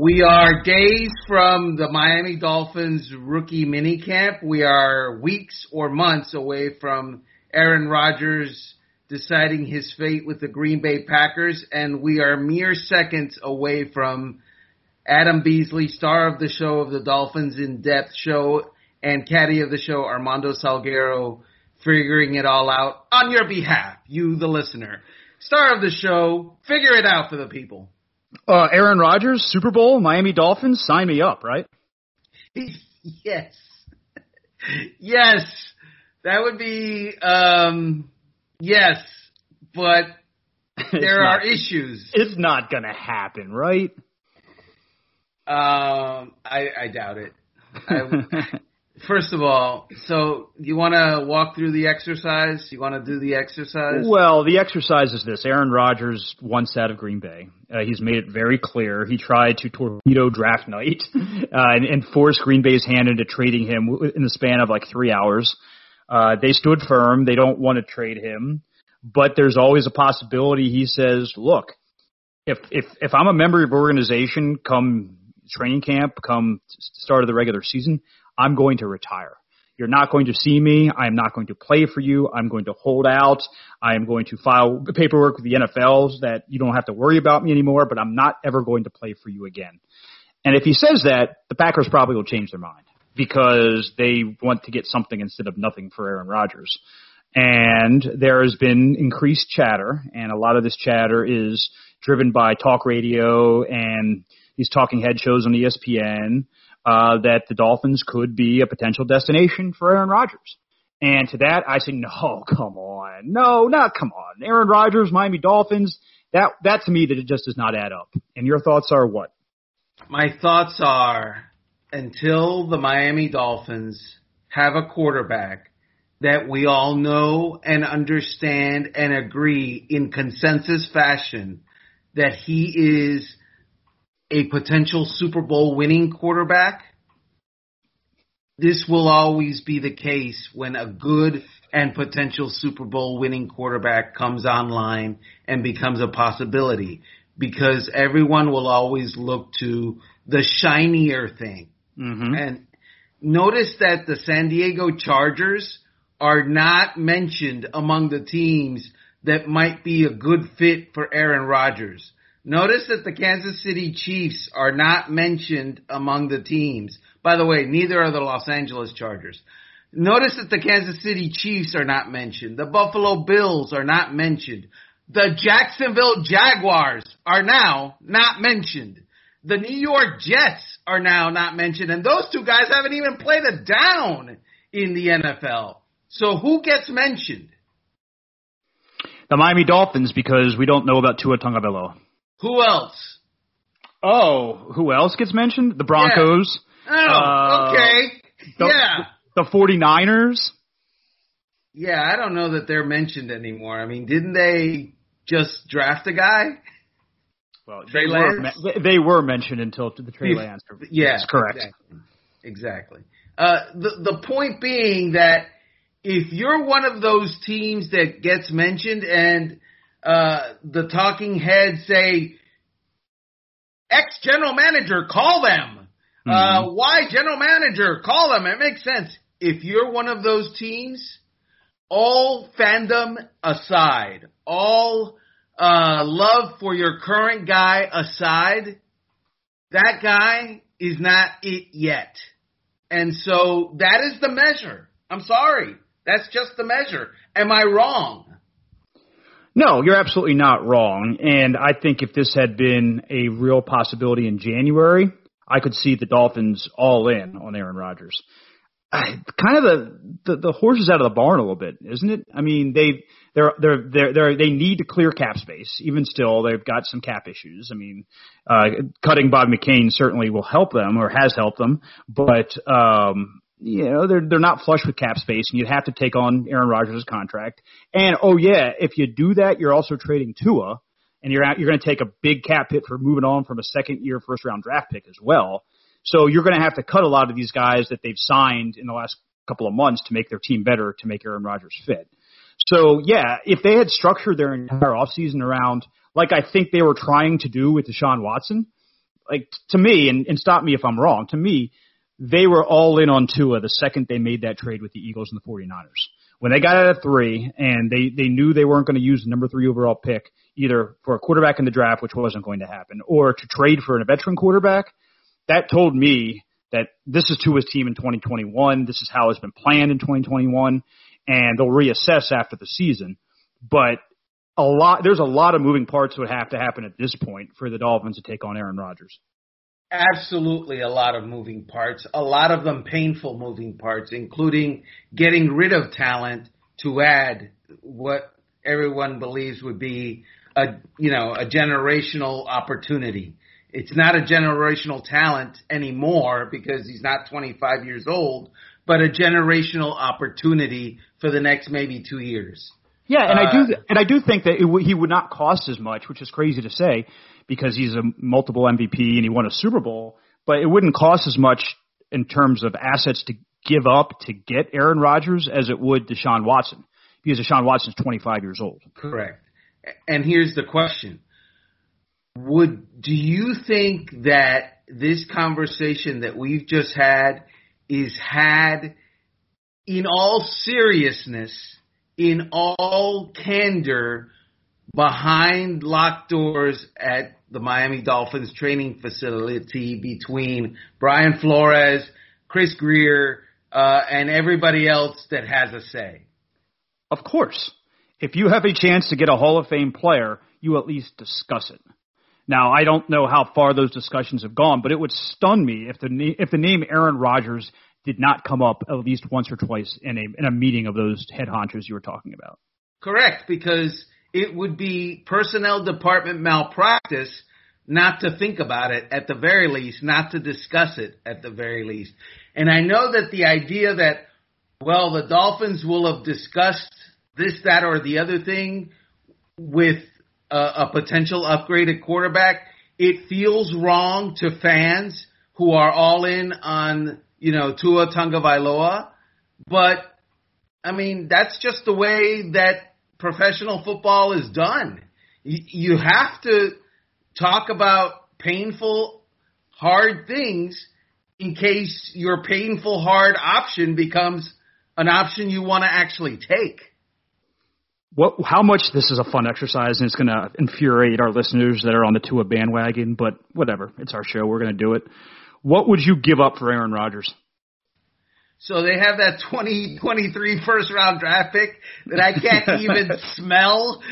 We are days from the Miami Dolphins rookie minicamp. We are weeks or months away from Aaron Rodgers deciding his fate with the Green Bay Packers, and we are mere seconds away from Adam Beasley, star of the show of the Dolphins in Depth show, and caddy of the show, Armando Salguero, figuring it all out on your behalf, you the listener. Star of the show, figure it out for the people. Uh, Aaron Rodgers, Super Bowl, Miami Dolphins, sign me up, right? yes. yes. That would be, um, yes, but there not, are issues. It's not gonna happen, right? Um, I, I doubt it. I, First of all, so you want to walk through the exercise? You want to do the exercise? Well, the exercise is this: Aaron Rodgers wants out of Green Bay. Uh, he's made it very clear. He tried to torpedo draft night uh, and, and force Green Bay's hand into trading him in the span of like three hours. Uh, they stood firm. They don't want to trade him, but there's always a possibility. He says, "Look, if if if I'm a member of your organization, come training camp, come start of the regular season." I'm going to retire. You're not going to see me. I'm not going to play for you. I'm going to hold out. I am going to file paperwork with the NFL that you don't have to worry about me anymore, but I'm not ever going to play for you again. And if he says that, the Packers probably will change their mind because they want to get something instead of nothing for Aaron Rodgers. And there has been increased chatter, and a lot of this chatter is driven by talk radio and these talking head shows on ESPN uh, that the Dolphins could be a potential destination for Aaron Rodgers. And to that, I say, no, come on. No, not come on. Aaron Rodgers, Miami Dolphins, that, that to me, that it just does not add up. And your thoughts are what? My thoughts are until the Miami Dolphins have a quarterback that we all know and understand and agree in consensus fashion that he is a potential Super Bowl winning quarterback, this will always be the case when a good and potential Super Bowl winning quarterback comes online and becomes a possibility because everyone will always look to the shinier thing. Mm-hmm. And notice that the San Diego Chargers are not mentioned among the teams that might be a good fit for Aaron Rodgers. Notice that the Kansas City Chiefs are not mentioned among the teams. By the way, neither are the Los Angeles Chargers. Notice that the Kansas City Chiefs are not mentioned. The Buffalo Bills are not mentioned. The Jacksonville Jaguars are now not mentioned. The New York Jets are now not mentioned. And those two guys haven't even played a down in the NFL. So who gets mentioned? The Miami Dolphins because we don't know about Tua Tagovailoa. Who else? Oh, who else gets mentioned? The Broncos. Yeah. Oh, uh, okay. The, yeah. The 49ers. Yeah, I don't know that they're mentioned anymore. I mean, didn't they just draft a guy? Well, Trey they Lance? were they were mentioned until the Trey Lance. Yeah, That's correct. Exactly. exactly. Uh, the the point being that if you're one of those teams that gets mentioned and uh, the talking heads say, ex general manager, call them. Uh, mm-hmm. Uh, why general manager? Call them. It makes sense. If you're one of those teams, all fandom aside, all uh, love for your current guy aside, that guy is not it yet. And so that is the measure. I'm sorry. That's just the measure. Am I wrong? No, you're absolutely not wrong. And I think if this had been a real possibility in January, I could see the Dolphins all in on Aaron Rodgers. kind of the, the the horse is out of the barn a little bit, isn't it? I mean, they they're they're they're, they're they need to clear cap space. Even still, they've got some cap issues. I mean, uh, cutting Bob McCain certainly will help them or has helped them, but um, you know they're they're not flush with cap space, and you'd have to take on Aaron Rodgers' contract. And oh yeah, if you do that, you're also trading Tua, and you're out, you're going to take a big cap hit for moving on from a second year first round draft pick as well. So you're going to have to cut a lot of these guys that they've signed in the last couple of months to make their team better to make Aaron Rodgers fit. So yeah, if they had structured their entire offseason around like I think they were trying to do with Deshaun Watson, like to me, and, and stop me if I'm wrong. To me, they were all in on Tua the second they made that trade with the Eagles and the 49ers. When they got out of three and they, they knew they weren't going to use the number three overall pick either for a quarterback in the draft, which wasn't going to happen, or to trade for a veteran quarterback, that told me that this is Tua's team in 2021. This is how it's been planned in 2021 and they'll reassess after the season. But a lot, there's a lot of moving parts that would have to happen at this point for the Dolphins to take on Aaron Rodgers. Absolutely, a lot of moving parts. A lot of them painful moving parts, including getting rid of talent to add what everyone believes would be a you know a generational opportunity. It's not a generational talent anymore because he's not 25 years old, but a generational opportunity for the next maybe two years. Yeah, and uh, I do, and I do think that it, he would not cost as much, which is crazy to say because he's a multiple MVP and he won a Super Bowl. But it wouldn't cost as much in terms of assets to give up to get Aaron Rodgers as it would Deshaun Watson because Deshaun Watson's 25 years old. Correct. And here's the question: Would do you think that this conversation that we've just had is had in all seriousness, in all candor, behind locked doors at the Miami Dolphins training facility between Brian Flores, Chris Grier, uh, and everybody else that has a say. Of course. If you have a chance to get a Hall of Fame player, you at least discuss it. Now, I don't know how far those discussions have gone, but it would stun me if the if the name Aaron Rodgers did not come up at least once or twice in a in a meeting of those head honchos you were talking about. Correct, because it would be personnel department malpractice not to think about it at the very least, not to discuss it at the very least. And I know that the idea that well, the Dolphins will have discussed this, that, or the other thing with a, a potential upgraded quarterback, it feels wrong to fans who are all in on, you know, Tua Tagovailoa. But, I mean, that's just the way that professional football is done. You, have to talk about painful, hard things in case your painful, hard option becomes an option you want to actually take what how much this is a fun exercise and it's going to infuriate our listeners that are on the Tua bandwagon, but whatever, it's our show, we're going to do it. What would you give up for Aaron Rodgers? So they have that 2023 first round draft pick that I can't even smell.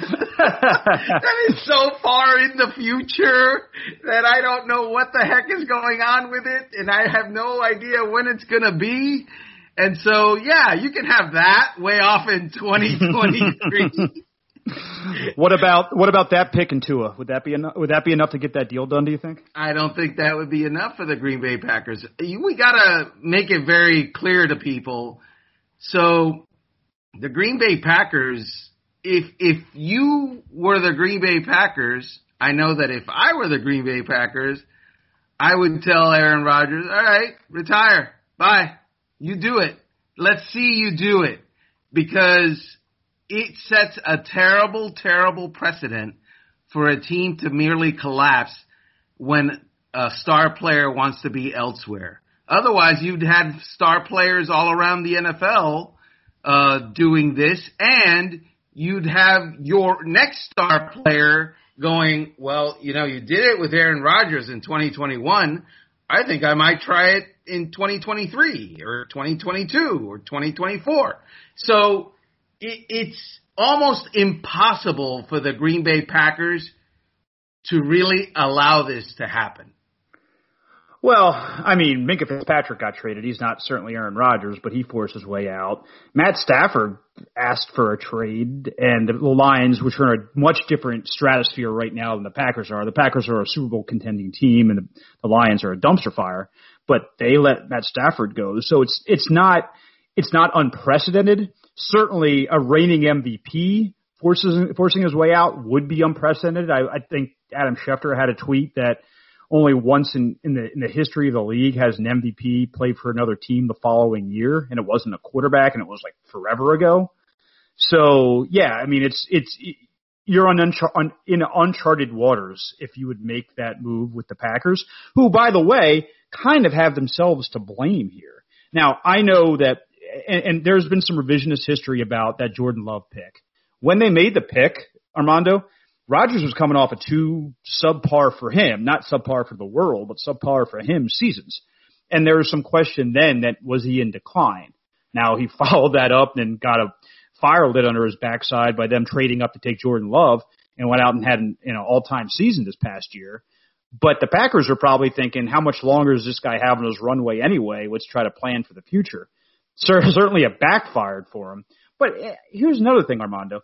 that is so far in the future that I don't know what the heck is going on with it and I have no idea when it's going to be. And so, yeah, you can have that way off in 2023. what about what about that pick and Tua? Would that be enough? Would that be enough to get that deal done? Do you think? I don't think that would be enough for the Green Bay Packers. We gotta make it very clear to people. So, the Green Bay Packers. If if you were the Green Bay Packers, I know that if I were the Green Bay Packers, I would tell Aaron Rodgers, "All right, retire, bye." You do it. Let's see you do it because it sets a terrible, terrible precedent for a team to merely collapse when a star player wants to be elsewhere. Otherwise, you'd had star players all around the NFL uh, doing this, and you'd have your next star player going, well, you know, you did it with Aaron Rodgers in 2021. I think I might try it in 2023 or 2022 or 2024. So it, it's almost impossible for the Green Bay Packers to really allow this to happen. Well, I mean, Minkah Fitzpatrick got traded. He's not certainly Aaron Rodgers, but he forced his way out. Matt Stafford asked for a trade, and the Lions, which are in a much different stratosphere right now than the Packers are. The Packers are a Super Bowl contending team, and the, the Lions are a dumpster fire. But they let Matt Stafford go, so it's it's not it's not unprecedented. Certainly, a reigning MVP forces forcing his way out would be unprecedented. I, I think Adam Schefter had a tweet that only once in, in the in the history of the league has an MVP played for another team the following year, and it wasn't a quarterback, and it was like forever ago. So yeah, I mean it's it's you're on, unchar- on in uncharted waters if you would make that move with the Packers, who, by the way, kind of have themselves to blame here. Now, I know that, and, and there's been some revisionist history about that Jordan Love pick. When they made the pick, Armando, Rodgers was coming off a two subpar for him, not subpar for the world, but subpar for him seasons. And there was some question then that was he in decline. Now he followed that up and got a fire lit under his backside by them trading up to take Jordan Love and went out and had an you know all time season this past year. But the Packers are probably thinking, how much longer does this guy have on his runway anyway? Let's try to plan for the future. Certainly, it backfired for him. But eh, here's another thing, Armando.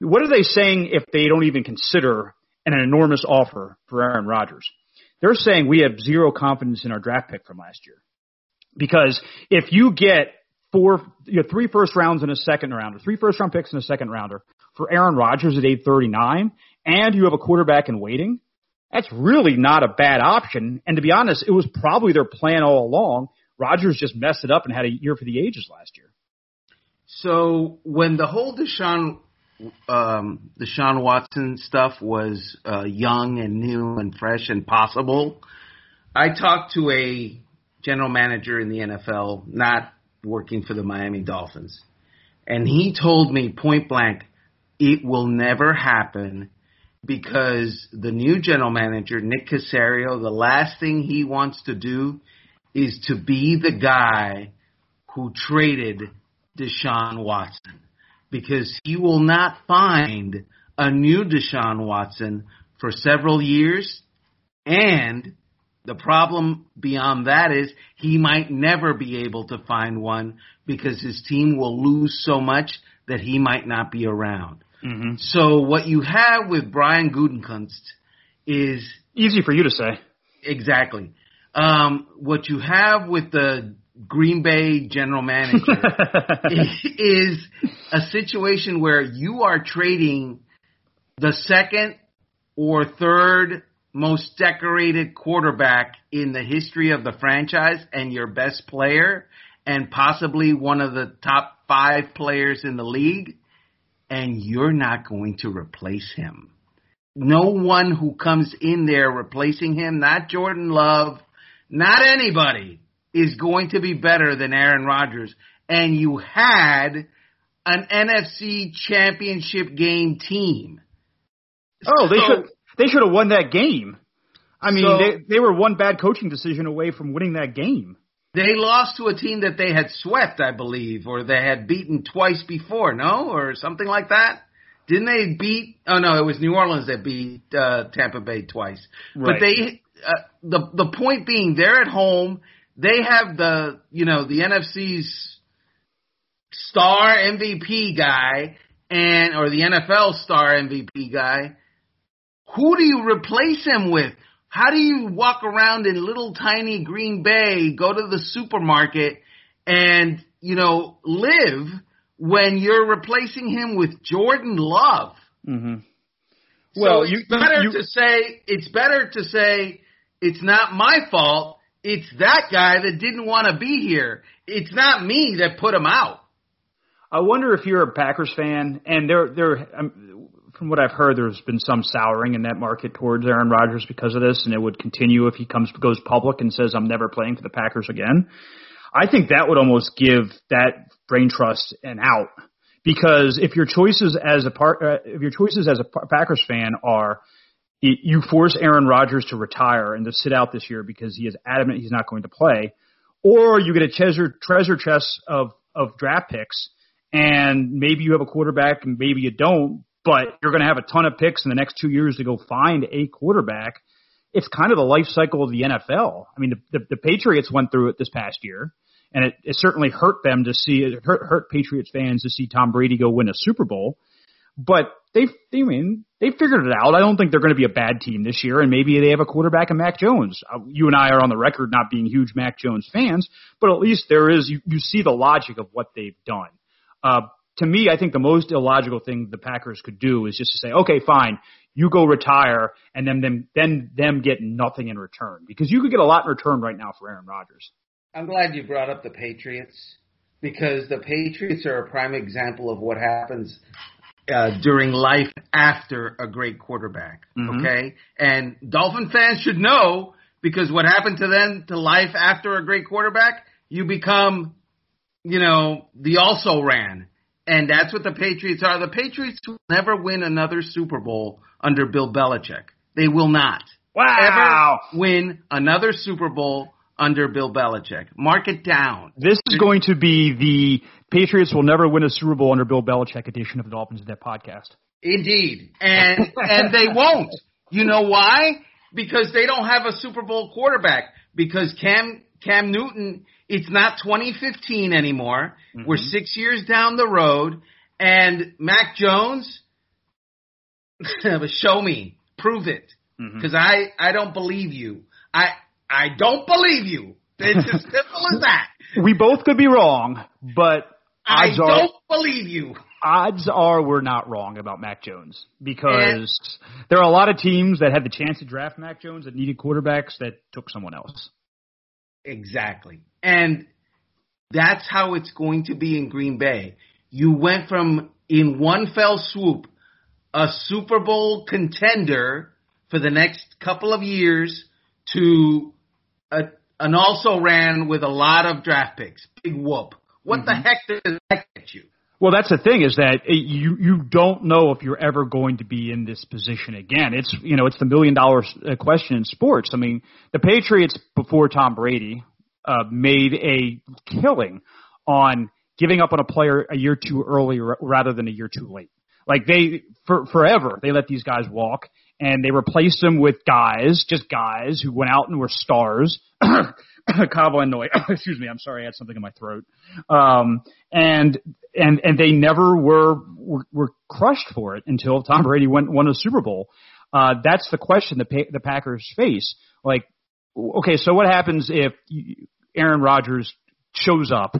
What are they saying if they don't even consider an enormous offer for Aaron Rodgers? They're saying we have zero confidence in our draft pick from last year. Because if you get four, you know, three first rounds and a second rounder, three first round picks and a second rounder for Aaron Rodgers at 839, and you have a quarterback in waiting, that's really not a bad option. And to be honest, it was probably their plan all along. Rodgers just messed it up and had a year for the ages last year. So when the whole Deshaun um, Deshaun Watson stuff was uh, young and new and fresh and possible, I talked to a general manager in the NFL, not working for the Miami Dolphins, and he told me point blank, it will never happen because the new general manager, Nick Caserio, the last thing he wants to do is to be the guy who traded Deshaun Watson because he will not find a new Deshaun Watson for several years. And the problem beyond that is he might never be able to find one because his team will lose so much that he might not be around. Mm-hmm. So what you have with Brian Gutekunst is easy for you to say. Exactly. Um, what you have with the Green Bay general manager is a situation where you are trading the second or third most decorated quarterback in the history of the franchise and your best player and possibly one of the top five players in the league and you're not going to replace him. No one who comes in there replacing him, not Jordan Love, not anybody, is going to be better than Aaron Rodgers. And you had an NFC championship game team. Oh, they so, should they should have won that game. I mean, so, they they were one bad coaching decision away from winning that game. They lost to a team that they had swept, I believe, or they had beaten twice before, no, or something like that. Didn't they beat? Oh no, it was New Orleans that beat uh, Tampa Bay twice. Right. But they, uh, the the point being, they're at home. They have the you know the NFC's star MVP guy and or the NFL star MVP guy. Who do you replace him with? How do you walk around in little tiny Green Bay, go to the supermarket and, you know, live when you're replacing him with Jordan Love? Mm-hmm. Well, so it's you, better you, to say it's better to say it's not my fault. It's that guy that didn't want to be here. It's not me that put him out. I wonder if you're a Packers fan, and there, there, um, from what I've heard, there's been some souring in that market towards Aaron Rodgers because of this, and it would continue if he comes goes public and says I'm never playing for the Packers again. I think that would almost give that brain trust an out because if your choices as a part, uh, if your choices as a Packers fan are you force Aaron Rodgers to retire and to sit out this year because he is adamant he's not going to play, or you get a treasure treasure chest of of draft picks and maybe you have a quarterback and maybe you don't, but you're going to have a ton of picks in the next two years to go find a quarterback. It's kind of the life cycle of the NFL. I mean, the, the, the Patriots went through it this past year, and it, it certainly hurt them to see it hurt, hurt Patriots fans to see Tom Brady go win a Super Bowl. But they, they mean, they figured it out. I don't think they're going to be a bad team this year, and maybe they have a quarterback in Mac Jones. Uh, you and I are on the record not being huge Mac Jones fans, but at least there is you, you see the logic of what they've done. Uh, to me, I think the most illogical thing the Packers could do is just to say, okay, fine, you go retire, and then them then them get nothing in return because you could get a lot in return right now for Aaron Rodgers. I'm glad you brought up the Patriots because the Patriots are a prime example of what happens uh, during life after a great quarterback. Mhm. Okay, and Dolphin fans should know because what happened to them to life after a great quarterback, you become, you know, the also ran, and that's what the Patriots are. The Patriots will never win another Super Bowl under Bill Belichick. They will not Wow. ever win another Super Bowl under Bill Belichick. Mark it down. This is going to be the Patriots will never win a Super Bowl under Bill Belichick edition of the Dolphins Net podcast. Indeed. And and they won't. You know why? Because they don't have a Super Bowl quarterback. Because Cam Cam Newton, it's not 2015 anymore. Mm-hmm. We're six years down the road, and Mac Jones. show me, prove it, mm-hmm. because I I don't believe you. I I don't believe you. It's as simple as that. We both could be wrong, but I odds are don't believe you. odds are we're not wrong about Mac Jones because there are a lot of teams that had the chance to draft Mac Jones that needed quarterbacks that took someone else. Exactly. And that's how it's going to be in Green Bay. You went from, in one fell swoop, a Super Bowl contender for the next couple of years to a, an also ran with a lot of draft picks. Big whoop. What the heck does that get you? Well, that's the thing is that it, you you don't know if you're ever going to be in this position again. It's you know it's the million dollar uh, question in sports. I mean, the Patriots before Tom Brady uh, made a killing on giving up on a player a year too early r- rather than a year too late. Like they for forever they let these guys walk and they replaced them with guys, just guys who went out and were stars. Cabo and Noy. Excuse me, I'm sorry, I had something in my throat. Um, and and and they never were, were were crushed for it until Tom Brady went won a Super Bowl. Uh, that's the question the pa- the Packers face. Like, okay, so what happens if Aaron Rodgers shows up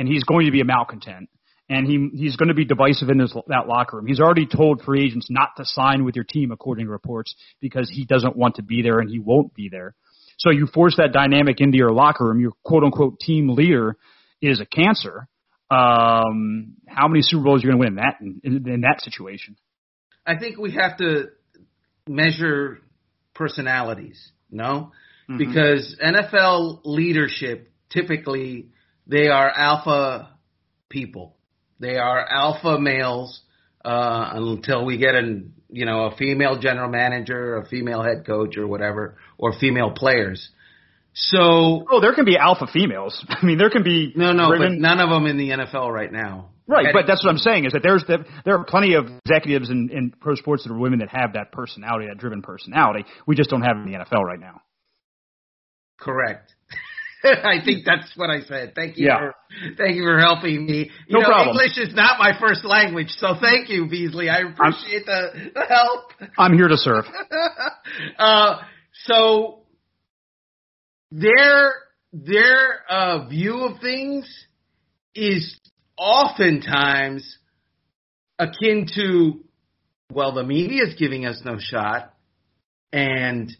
and he's going to be a malcontent? And he he's going to be divisive in his, that locker room. He's already told free agents not to sign with your team, according to reports, because he doesn't want to be there and he won't be there. So you force that dynamic into your locker room. Your quote unquote team leader is a cancer. Um, how many Super Bowls are you going to win in that in, in that situation? I think we have to measure personalities, no? Mhm. Because NFL leadership typically they are alpha people. They are alpha males uh, until we get an you know a female general manager, a female head coach, or whatever, or female players. So Oh, there can be alpha females. I mean, there can be no, no, but none of them in the NFL right now. Right, but that's what I'm saying is that there's that there are plenty of executives in, in pro sports that are women that have that personality, that driven personality. We just don't have in the NFL right now. Correct. I think that's what I said. Thank you. Yeah. For, thank you for helping me. You No know, problem. English is not my first language, so thank you, Beasley. I appreciate the, the help. I'm here to serve. uh, so their their uh, view of things is oftentimes akin to, well, the media is giving us no shot, and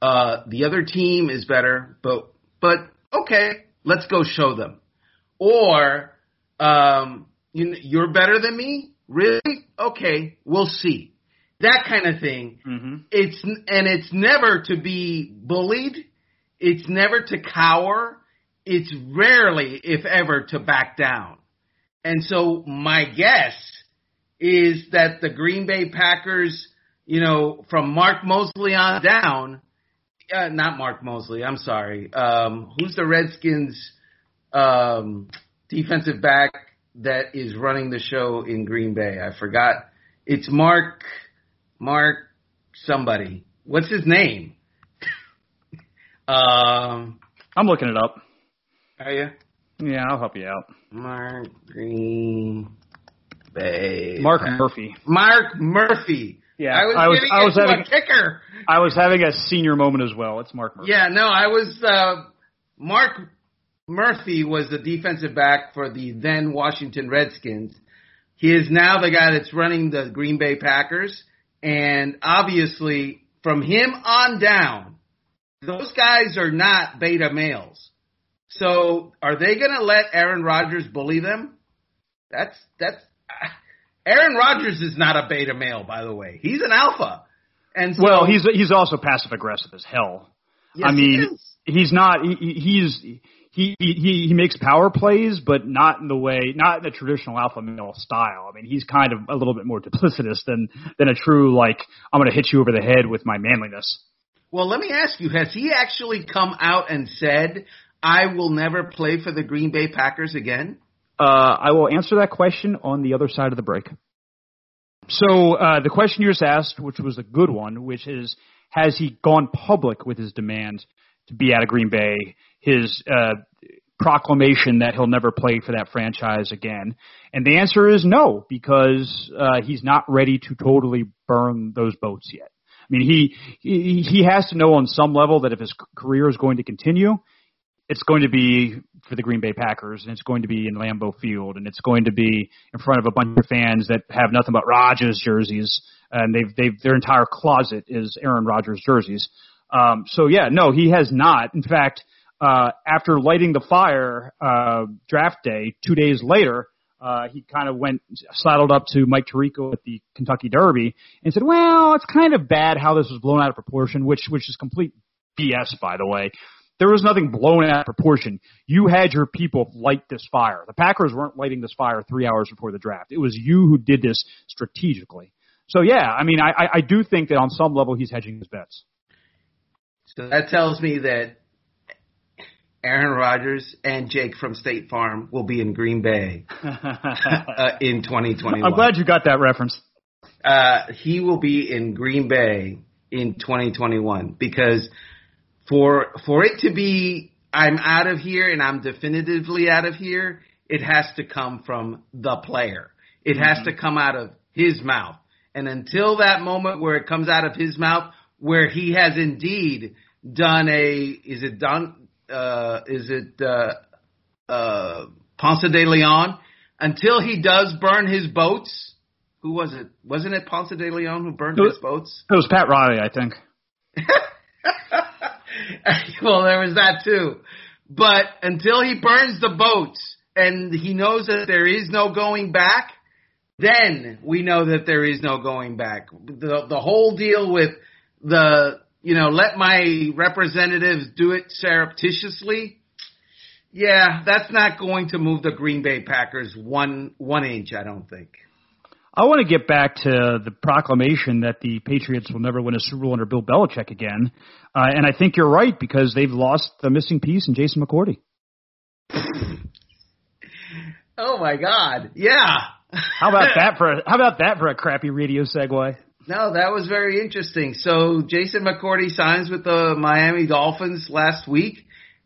uh, the other team is better, but but okay, let's go show them, or um, you, you're better than me, really? Okay, we'll see. That kind of thing Mm-hmm. it's and it's never to be bullied. It's never to cower. It's rarely, if ever, to back down. And so my guess is that the Green Bay Packers, you know, from Mark Moseley on down, uh, not Mark Moseley, I'm sorry. Um, who's the Redskins um, defensive back that is running the show in Green Bay? I forgot. It's Mark. Mark somebody. What's his name? um, I'm looking it up. are you Yeah, I'll help you out. Mark Green Bay? Mark Murphy. Mark Murphy. Yeah, I was, I was- giving I was having- a kicker. I was having a senior moment as well. It's Mark Murphy. Yeah, no, I was. Uh, Mark Murphy was the defensive back for the then Washington Redskins. He is now the guy that's running the Green Bay Packers, and obviously from him on down, those guys are not beta males. So are they going to let Aaron Rodgers bully them? That's that's Aaron Rodgers is not a beta male, by the way. He's an alpha. And so, well, he's he's also passive aggressive as hell. yes, I mean, he is. he's not. He, he- he's he, he he makes power plays, but not in the way, not in the traditional alpha male style. I mean, he's kind of a little bit more duplicitous than than a true like I'm going to hit you over the head with my manliness. Well, let me ask you, has he actually come out and said, I will never play for the Green Bay Packers again? Uh, I will answer that question on the other side of the break. So uh, the question you just asked, which was a good one, which is, has he gone public with his demand to be out of Green Bay? His uh, proclamation that he'll never play for that franchise again? And the answer is no, because uh, he's not ready to totally burn those boats yet. I mean, he he he has to know on some level that if his career is going to continue, it's going to be for the Green Bay Packers, and it's going to be in Lambeau Field, and it's going to be in front of a bunch of fans that have nothing but Rodgers jerseys, and they've they've their entire closet is Aaron Rodgers jerseys. Um, so yeah, no, he has not. In fact, uh, after lighting the fire uh, draft day, two days later, uh, he kind of went saddled up to Mike Tirico at the Kentucky Derby and said, "Well, it's kind of bad how this was blown out of proportion, which which is complete BS, by the way." There was nothing blown out of proportion. You had your people light this fire. The Packers weren't lighting this fire three hours before the draft. It was you who did this strategically. So yeah, I mean, I, I- do think that on some level he's hedging his bets. So that tells me that Aaron Rodgers and Jake from State Farm will be in Green Bay uh, in 2021. I'm glad you got that reference. uh, he will be in Green Bay in 2021 because for for it to be I'm out of here and I'm definitively out of here, it has to come from the player. It has to come out of his mouth. And until that moment where it comes out of his mouth, where he has indeed done a is it done uh is it uh uh Ponce de Leon until he does burn his boats who was it? Wasn't it Ponce de Leon who burned It was- his boats? It was Pat Riley, I think. well, there was that too. But until he burns the boats and he knows that there is no going back, then we know that there is no going back. The the whole deal with the you know let my representatives do it surreptitiously. Yeah, that's not going to move the Green Bay Packers one one inch. I don't think. I want to get back to the proclamation that the Patriots will never win a Super Bowl under Bill Belichick again. Uh, and I think you're right because they've lost the missing piece in Jason McCourty. Oh my God! Yeah. How about that for a, how about that for a crappy radio segue? No, that was very interesting. So Jason McCourty signs with the Miami Dolphins last week,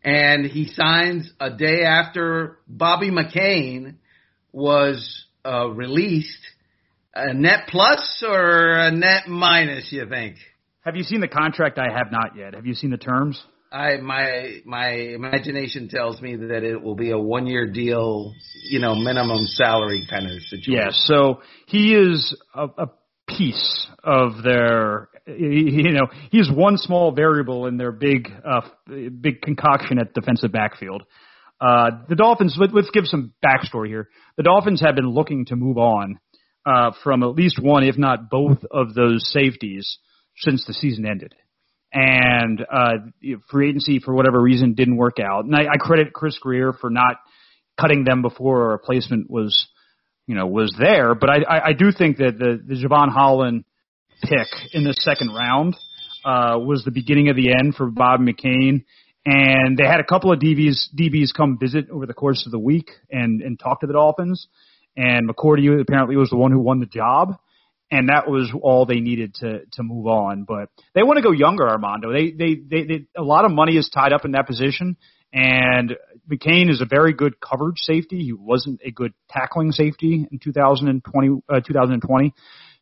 and he signs a day after Bobby McCain was uh, released. A net plus or a net minus? You think? Have you seen the contract? I have not yet. Have you seen the terms? I my my imagination tells me that it will be a one year deal, you know, minimum salary kind of situation. Yeah, so he is a, a piece of their, you know, he's one small variable in their big, uh, big concoction at defensive backfield. Uh, the Dolphins, let, let's give some backstory here. The Dolphins have been looking to move on, uh, from at least one, if not both of those safeties since the season ended. And, uh, free agency for whatever reason didn't work out. And I, I credit Chris Grier for not cutting them before a replacement was, you know, was there. But I, I, I do think that the, the Jevon Holland pick in the second round uh, was the beginning of the end for Bob McCain. And they had a couple of DBs, DBs come visit over the course of the week and, and talk to the Dolphins. And McCourty apparently was the one who won the job. And that was all they needed to to move on. But they want to go younger, Armando. They, they they they a lot of money is tied up in that position, and McCain is a very good coverage safety. He wasn't a good tackling safety in 2020. Uh, 2020.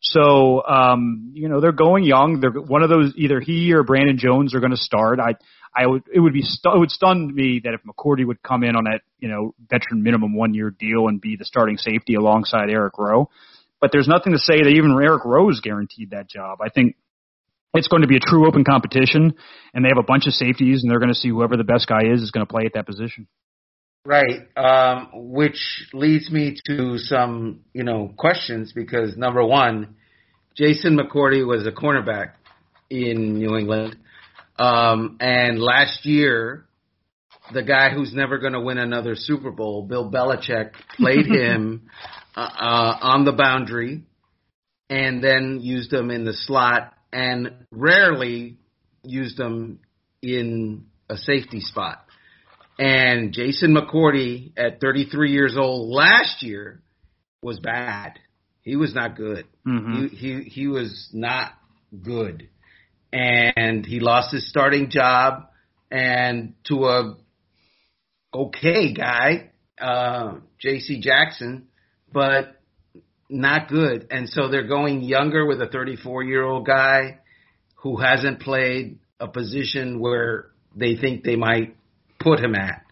So um, you know they're going young. They're one of those either he or Brandon Jones are going to start. I I would it would be stu- it would stun me that if McCourty would come in on that you know veteran minimum one year deal and be the starting safety alongside Eric Rowe. But there's nothing to say that even Eric Rowe is guaranteed that job. I think it's going to be a true open competition, and they have a bunch of safeties, and they're going to see whoever the best guy is is going to play at that position. Right, um, which leads me to some, you know, questions because number one, Jason McCourty was a cornerback in New England, um, and last year, the guy who's never going to win another Super Bowl, Bill Belichick, played him uh, uh, on the boundary, and then used him in the slot, and rarely used him in a safety spot. And Jason McCourty at 33 years old last year was bad. He was not good. Mm-hmm. He, he he was not good, and he lost his starting job and to a okay guy, uh, J.C. Jackson, but not good. And so they're going younger with a 34 year old guy who hasn't played a position where they think they might put him at.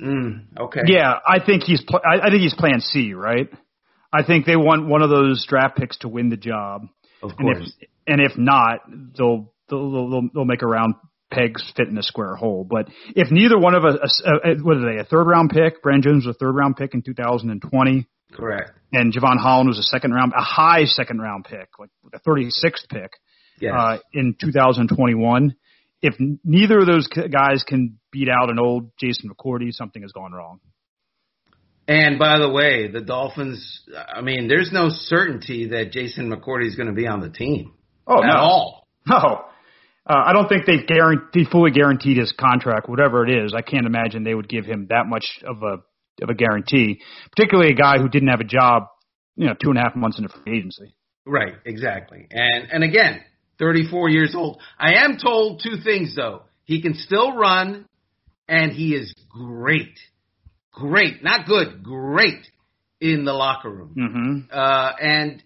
Mm, okay. Yeah, I think he's pl- I, I think he's Plan C, right? I think they want one of those draft picks to win the job. Of And course. if and if not, they'll they'll they'll, they'll make around pegs fit in a square hole. But if neither one of us, a, a, what are they, a third round pick? Brandon Jones was a third round pick in 2020, Correct. and Jevon Holland was a second round, a high second round pick, like a 36th pick Yes. uh, in 2021. If neither of those guys can beat out an old Jason McCourty, something has gone wrong. and by the way, the Dolphins, I mean, there's no certainty that Jason McCourty is going to be on the team Oh at no, all. no. Uh, I don't think they've guaranteed, fully guaranteed his contract, whatever it is. I can't imagine they would give him that much of a of a guarantee, particularly a guy who didn't have a job, you know, two and a half months into free agency. Right, exactly. And and again, 34 years old. I am told two things though. He can still run and he is great. Great, not good, great in the locker room. Mm-hmm. Uh and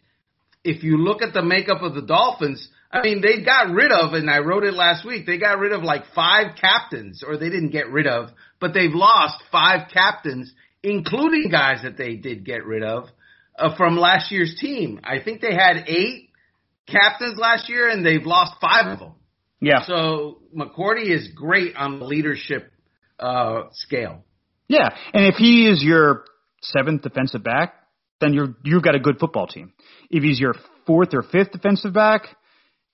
if you look at the makeup of the Dolphins, I mean, they got rid of, and I wrote it last week, they got rid of like five captains, or they didn't get rid of, but they've lost five captains, including guys that they did get rid of, uh, from last year's team. I think they had eight captains last year, and they've lost five of them. Yeah, So McCourty is great on the leadership uh, scale. yeah. And if he is your seventh defensive back, then you're you've got a good football team. If he's your fourth or fifth defensive back,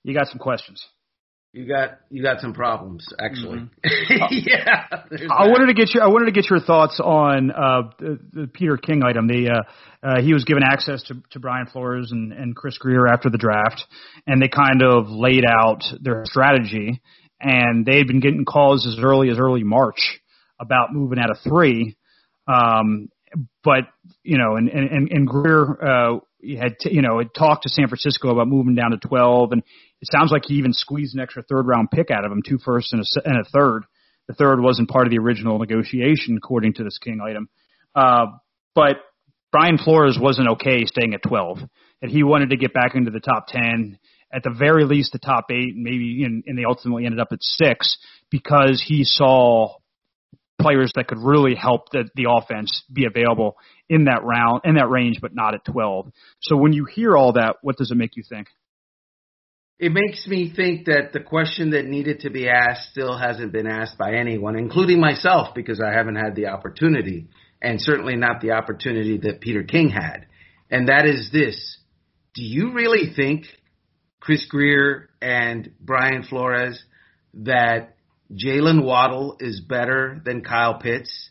you got some questions. You got you got some problems actually. yeah, Mm-hmm. I that. wanted to get your I wanted to get your thoughts on uh, the, the Peter King item. The uh, uh, he was given access to, to Brian Flores and, and Chris Grier after the draft, and they kind of laid out their strategy. And they had been getting calls as early as early March about moving out of three. Um, but you know, and and and, Grier uh, had t- you know had talked to San Francisco about moving down to twelve, and it sounds like he even squeezed an extra third round pick out of him, two firsts and a, and a third. The third wasn't part of the original negotiation, according to this King item. Uh, but Brian Flores wasn't okay staying at 12, and he wanted to get back into the top 10, at the very least the top eight, and maybe, and, and they ultimately ended up at six because he saw players that could really help the, the offense be available in that round, in that range, but not at 12. So when you hear all that, what does it make you think? It makes me think that the question that needed to be asked still hasn't been asked by anyone, including myself, because I haven't had the opportunity, and certainly not the opportunity that Peter King had. And that is this. Do you really think, Chris Grier and Brian Flores, that Jaylen Waddle is better than Kyle Pitts?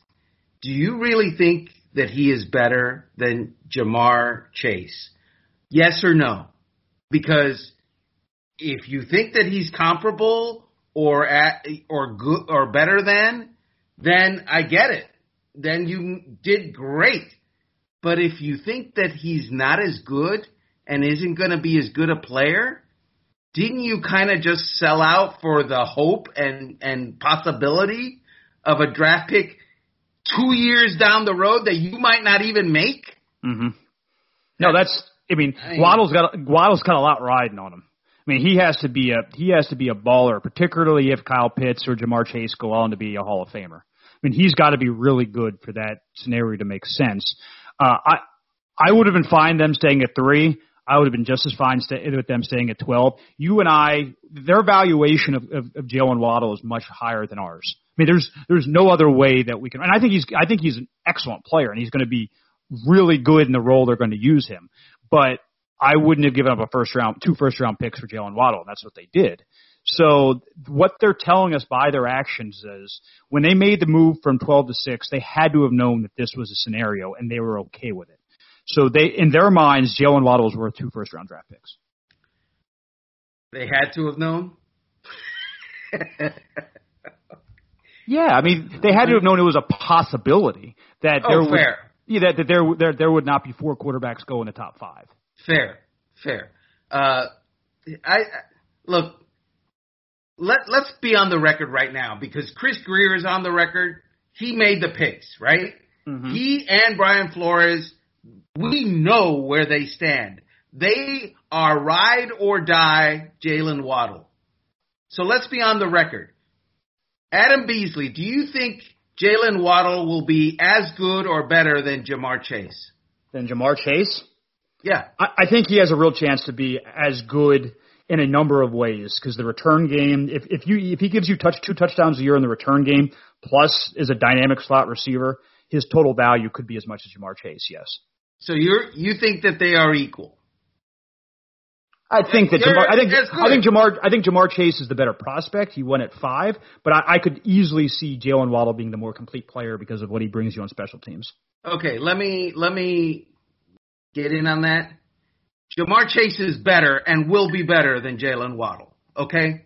Do you really think that he is better than Ja'Marr Chase? Yes or no? Because if you think that he's comparable or at or good or better than, then I get it. Then you did great. But if you think that he's not as good and isn't going to be as good a player, didn't you kind of just sell out for the hope and and possibility of a draft pick two years down the road that you might not even make? Mm-hmm. No, that's. I mean, I- Waddle's got Waddle's got a lot riding on him. I mean, he has to be a he has to be a baller, particularly if Kyle Pitts or Ja'Marr Chase go on to be a Hall of Famer. I mean, he's got to be really good for that scenario to make sense. Uh, I I would have been fine them staying at three. I would have been just as fine with them staying at twelve. You and I, their valuation of, of, of Jaylen Waddle is much higher than ours. I mean, there's there's no other way that we can. And I think he's I think he's an excellent player, and he's going to be really good in the role they're going to use him. But I wouldn't have given up a first round, two first round picks for Jaylen Waddle, and that's what they did. So what they're telling us by their actions is when they made the move from 12 to 6, they had to have known that this was a scenario and they were okay with it. So they, in their minds, Jaylen Waddle was worth two first round draft picks. They had to have known. yeah, I mean, they had to have known it was a possibility that oh, there would, fair. Yeah, that, that there, there there would not be four quarterbacks go in the top five. Fair, fair. Uh, I, I look. Let Let's be on the record right now because Chris Grier is on the record. He made the picks, right? Mm-hmm. He and Brian Flores. We know where they stand. They are ride or die Jaylen Waddle. So let's be on the record. Adam Beasley, do you think Jaylen Waddle will be as good or better than Ja'Marr Chase? Than Ja'Marr Chase? Yeah. I, I think he has a real chance to be as good in a number of ways because the return game, if, if you if he gives you touch two touchdowns a year in the return game, plus is a dynamic slot receiver, his total value could be as much as Ja'Marr Chase. Yes. So you're you think that they are equal? I think that Ja'Marr, I think I think Ja'Marr I think Ja'Marr Chase is the better prospect. He won at five, but I, I could easily see Jaylen Waddle being the more complete player because of what he brings you on special teams. Okay, let me let me get in on that. Ja'Marr Chase is better and will be better than Jaylen Waddle. Okay,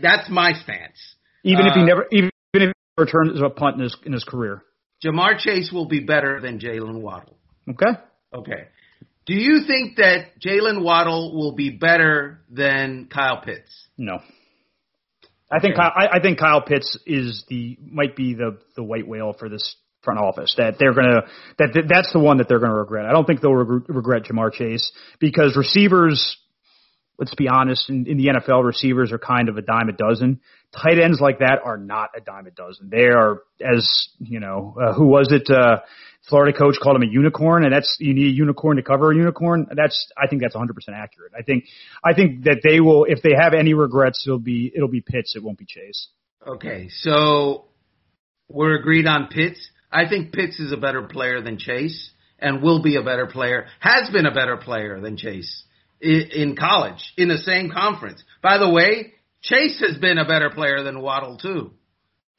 that's my stance. Even uh, if he never even if he returns a punt in his in his career, Ja'Marr Chase will be better than Jaylen Waddle. Okay. Okay. Do you think that Jaylen Waddle will be better than Kyle Pitts? No. I think Kyle, I, I think Kyle Pitts is the might be the the white whale for this front office that they're gonna that that's the one that they're gonna regret. I don't think they'll re- regret Ja'Marr Chase because receivers. Let's be honest, in, in the NFL, receivers are kind of a dime a dozen. Tight ends like that are not a dime a dozen. They are, as you know, uh, who was it? Uh, Florida coach called him a unicorn, and that's you need a unicorn to cover a unicorn. That's I think that's 100% accurate. I think I think that they will if they have any regrets, it'll be it'll be Pitts. It won't be Chase. Okay, so we're agreed on Pitts. I think Pitts is a better player than Chase, and will be a better player. Has been a better player than Chase in, college in the same conference. By the way, Chase has been a better player than Waddle too.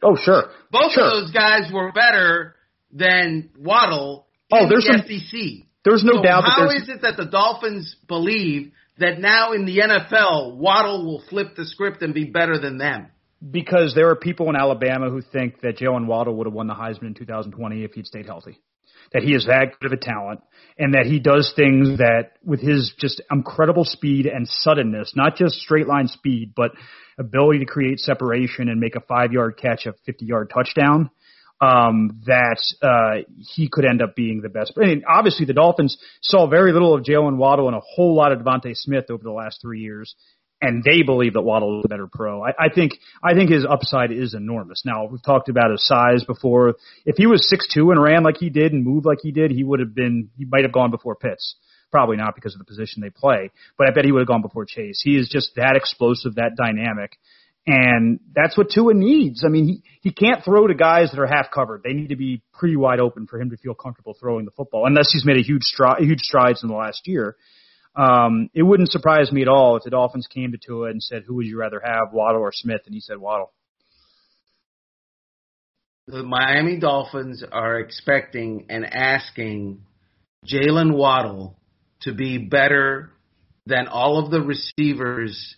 Oh sure, both sure. of those guys were better than Waddle oh, there's the some, SEC. There's no so doubt. How that is it that the Dolphins believe that now in the NFL Waddle will flip the script and be better than them? Because there are people in Alabama who think that Jaylen Waddle would have won the Heisman in 2020 if he'd stayed healthy. That he is that good of a talent, and that he does things that, with his just incredible speed and suddenness, not just straight line speed, but ability to create separation and make a five yard catch a 50 yard touchdown um, that uh, he could end up being the best. I mean, obviously, the Dolphins saw very little of Jaylen Waddle and a whole lot of DeVonta Smith over the last three years, and they believe that Waddle is a better pro. I, I think I think his upside is enormous. Now we've talked about his size before. If he was six two and ran like he did and moved like he did, he would have been. He might have gone before Pitts. Probably not because of the position they play, but I bet he would have gone before Chase. He is just that explosive, that dynamic. And that's what Tua needs. I mean, he, he can't throw to guys that are half covered. They need to be pretty wide open for him to feel comfortable throwing the football, unless he's made a huge stride, huge strides in the last year. Um, it wouldn't surprise me at all if the Dolphins came to Tua and said, "Who would you rather have, Waddle or Smith?" And he said Waddle. The Miami Dolphins are expecting and asking Jaylen Waddle to be better than all of the receivers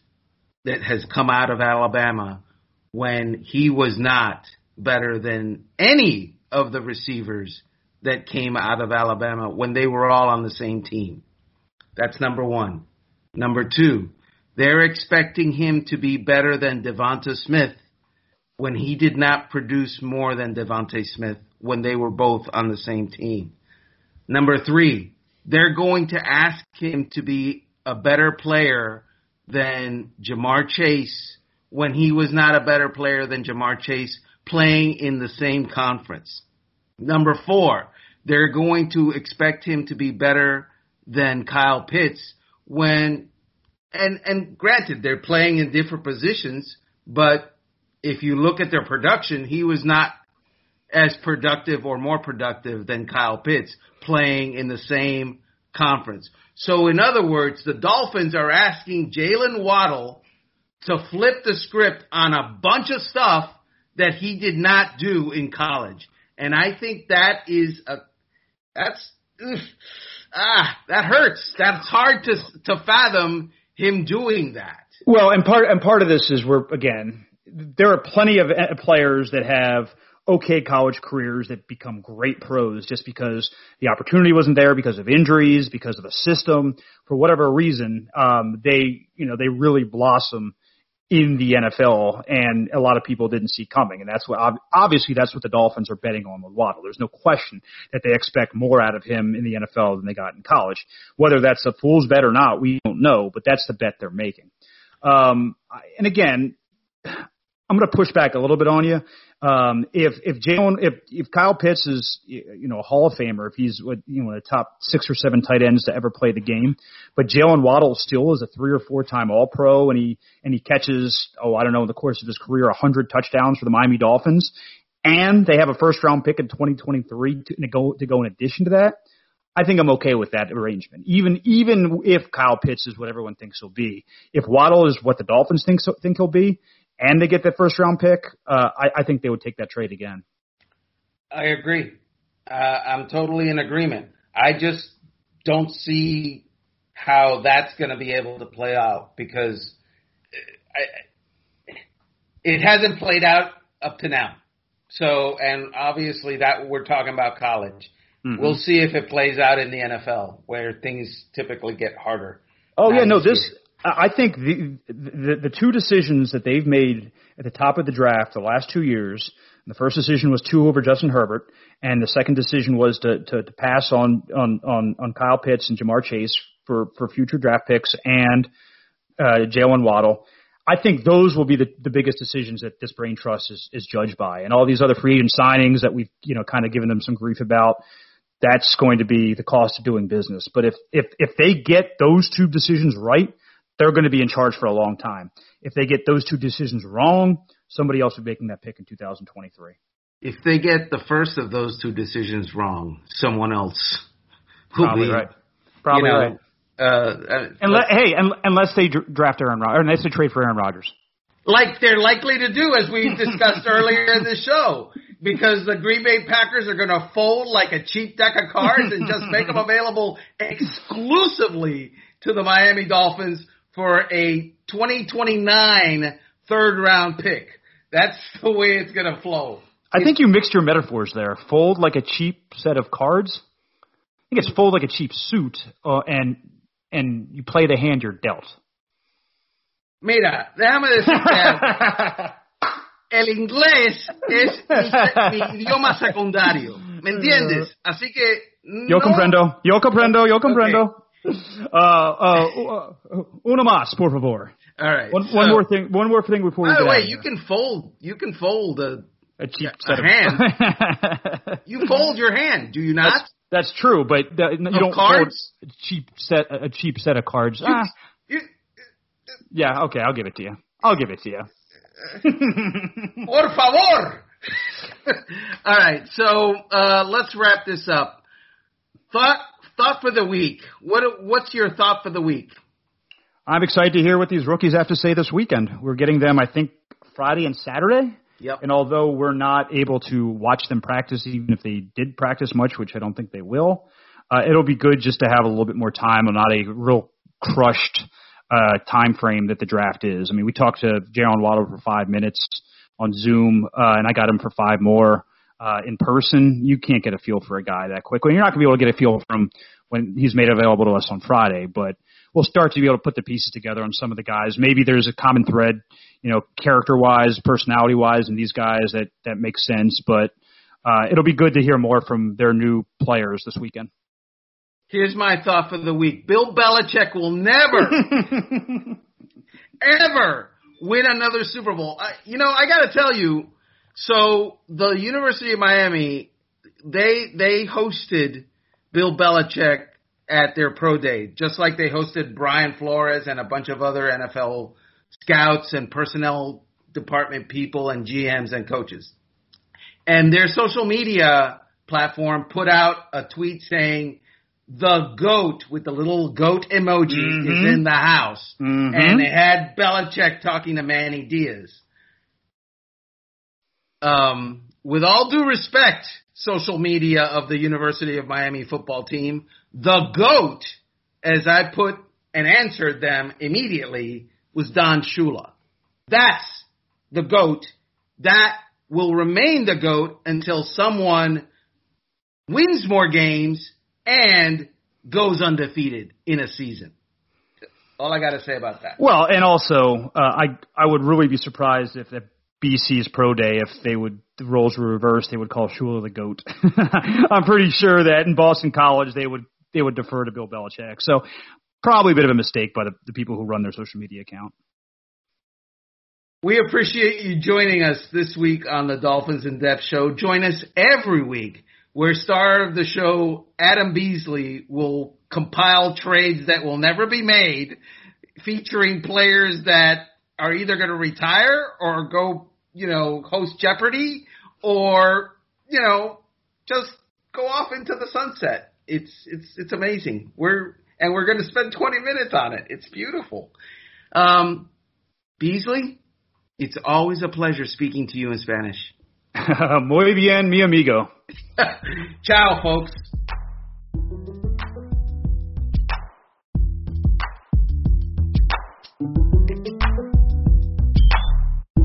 that has come out of Alabama when he was not better than any of the receivers that came out of Alabama when they were all on the same team. That's number one. Number two, they're expecting him to be better than Devonta Smith when he did not produce more than Devonta Smith when they were both on the same team. Number three, they're going to ask him to be a better player than Ja'Marr Chase when he was not a better player than Ja'Marr Chase playing in the same conference. Number four, they're going to expect him to be better than Kyle Pitts when, and, and granted, they're playing in different positions, but if you look at their production, he was not as productive or more productive than Kyle Pitts playing in the same conference. So in other words, the Dolphins are asking Jaylen Waddle to flip the script on a bunch of stuff that he did not do in college. And I think that is a, that's, ah, that hurts. That's hard to, to fathom him doing that. Well, and part, and part of this is we're, again, there are plenty of uh, players that have okay college careers that become great pros just because the opportunity wasn't there because of injuries, because of the system, for whatever reason, um, they, you know, they really blossom in the NFL and a lot of people didn't see coming. And that's what, obviously that's what the Dolphins are betting on with Waddle. There's no question that they expect more out of him in the NFL than they got in college. Whether that's a fool's bet or not, we don't know, but that's the bet they're making. Um, and again, I'm going to push back a little bit on you. Um, if if Jaylen if if Kyle Pitts is you know a Hall of Famer, if he's you know the top six or seven tight ends to ever play the game, but Jaylen Waddle still is a three or four time All Pro, and he and he catches oh I don't know in the course of his career hundred touchdowns for the Miami Dolphins, and they have a first round pick in 2023 to go to go in addition to that. I think I'm okay with that arrangement. Even even if Kyle Pitts is what everyone thinks he'll be, if Waddle is what the Dolphins think so, think he'll be, and they get that first round pick, uh, I, I think they would take that trade again. I agree. Uh, I'm totally in agreement. I just don't see how that's going to be able to play out because I, it hasn't played out up to now. So, and obviously that we're talking about college. Mm-hmm. We'll see if it plays out in the NFL where things typically get harder. Oh yeah, no, this I think the, the the two decisions that they've made at the top of the draft the last Tua years. The first decision was two over Justin Herbert, and the second decision was to to, to pass on, on on on Kyle Pitts and Ja'Marr Chase for for future draft picks and uh, Jaylen Waddle. I think those will be the, the biggest decisions that this brain trust is, is judged by, and all these other free agent signings that we've you know kind of given them some grief about. That's going to be the cost of doing business. But if if if they get those two decisions right, they're going to be in charge for a long time. If they get those two decisions wrong, somebody else will be making that pick in 2023. If they get the first of those two decisions wrong, someone else will Probably be right. Probably you know, right. Uh, uh, unless, hey, unless they draft Aaron Rodgers, or unless they trade for Aaron Rodgers. Like they're likely to do, as we discussed earlier in the show, because the Green Bay Packers are going to fold like a cheap deck of cards and just make them available exclusively to the Miami Dolphins for a 2029 third round pick. That's the way it's going to flow. I think you mixed your metaphors there. Fold like a cheap set of cards. I think it's fold like a cheap suit, uh, and and you play the hand you're dealt. Mira, déjame decirte. el inglés es mi, mi, idioma secundario. ¿Me entiendes? Así que. No. Yo comprendo. Yo comprendo. Yo comprendo. Okay. Uh, uh, uh, una más, por favor. All right. One, one more thing. One more thing before. By the way, you can fold. You can fold a a cheap a set of hand. you fold your hand, do you not? That's, that's true, but uh, you don't cards? fold a cheap set a cheap set of cards. You, ah. you, yeah. Okay, I'll give it to you. I'll give it to you. Por favor. All right, so uh, let's wrap this up. Thought thought for the week. What what's your thought for the week? I'm excited to hear what these rookies have to say this weekend. We're getting them, I think, Friday and Saturday. Yep. And although we're not able to watch them practice, even if they did practice much, which I don't think they will, uh, it'll be good just to have a little bit more time and not a real crushed uh, time frame that the draft is. I mean, we talked to Jaylen Waddle for five minutes on Zoom, uh, and I got him for five more uh, in person. You can't get a feel for a guy that quickly. You're not going to be able to get a feel from when he's made available to us on Friday, but we'll start to be able to put the pieces together on some of the guys. Maybe there's a common thread, you know, character wise, personality wise, and these guys that that makes sense. But uh, it'll be good to hear more from their new players this weekend. Here's my thought for the week: Bill Belichick will never, ever win another Super Bowl. I, you know, I got to tell you. So the University of Miami, they they hosted Bill Belichick at their pro day, just like they hosted Brian Flores and a bunch of other NFL scouts and personnel department people and GMs and coaches. And their social media platform put out a tweet saying the goat with the little goat emoji mm-hmm. is in the house. Mm-hmm. And they had Belichick talking to Manny Diaz. Um, with all due respect, social media of the University of Miami football team, the GOAT, as I put and answered them immediately, was Don Shula. That's the GOAT. That will remain the GOAT until someone wins more games and goes undefeated in a season. All I got to say about that. Well, and also, uh, I I would really be surprised if the BC's pro day, if they would the roles were reversed, they would call Shula the goat. I'm pretty sure that in Boston College they would they would defer to Bill Belichick. So probably a bit of a mistake by the, the people who run their social media account. We appreciate you joining us this week on the Dolphins in Depth show. Join us every week where star of the show Adam Beasley will compile trades that will never be made featuring players that are either going to retire or go, you know, host Jeopardy or, you know, just go off into the sunset. It's, it's, it's amazing. We're, and we're going to spend 20 minutes on it. It's beautiful. Um, Beasley, it's always a pleasure speaking to you in Spanish. Muy bien, mi amigo. Ciao, folks.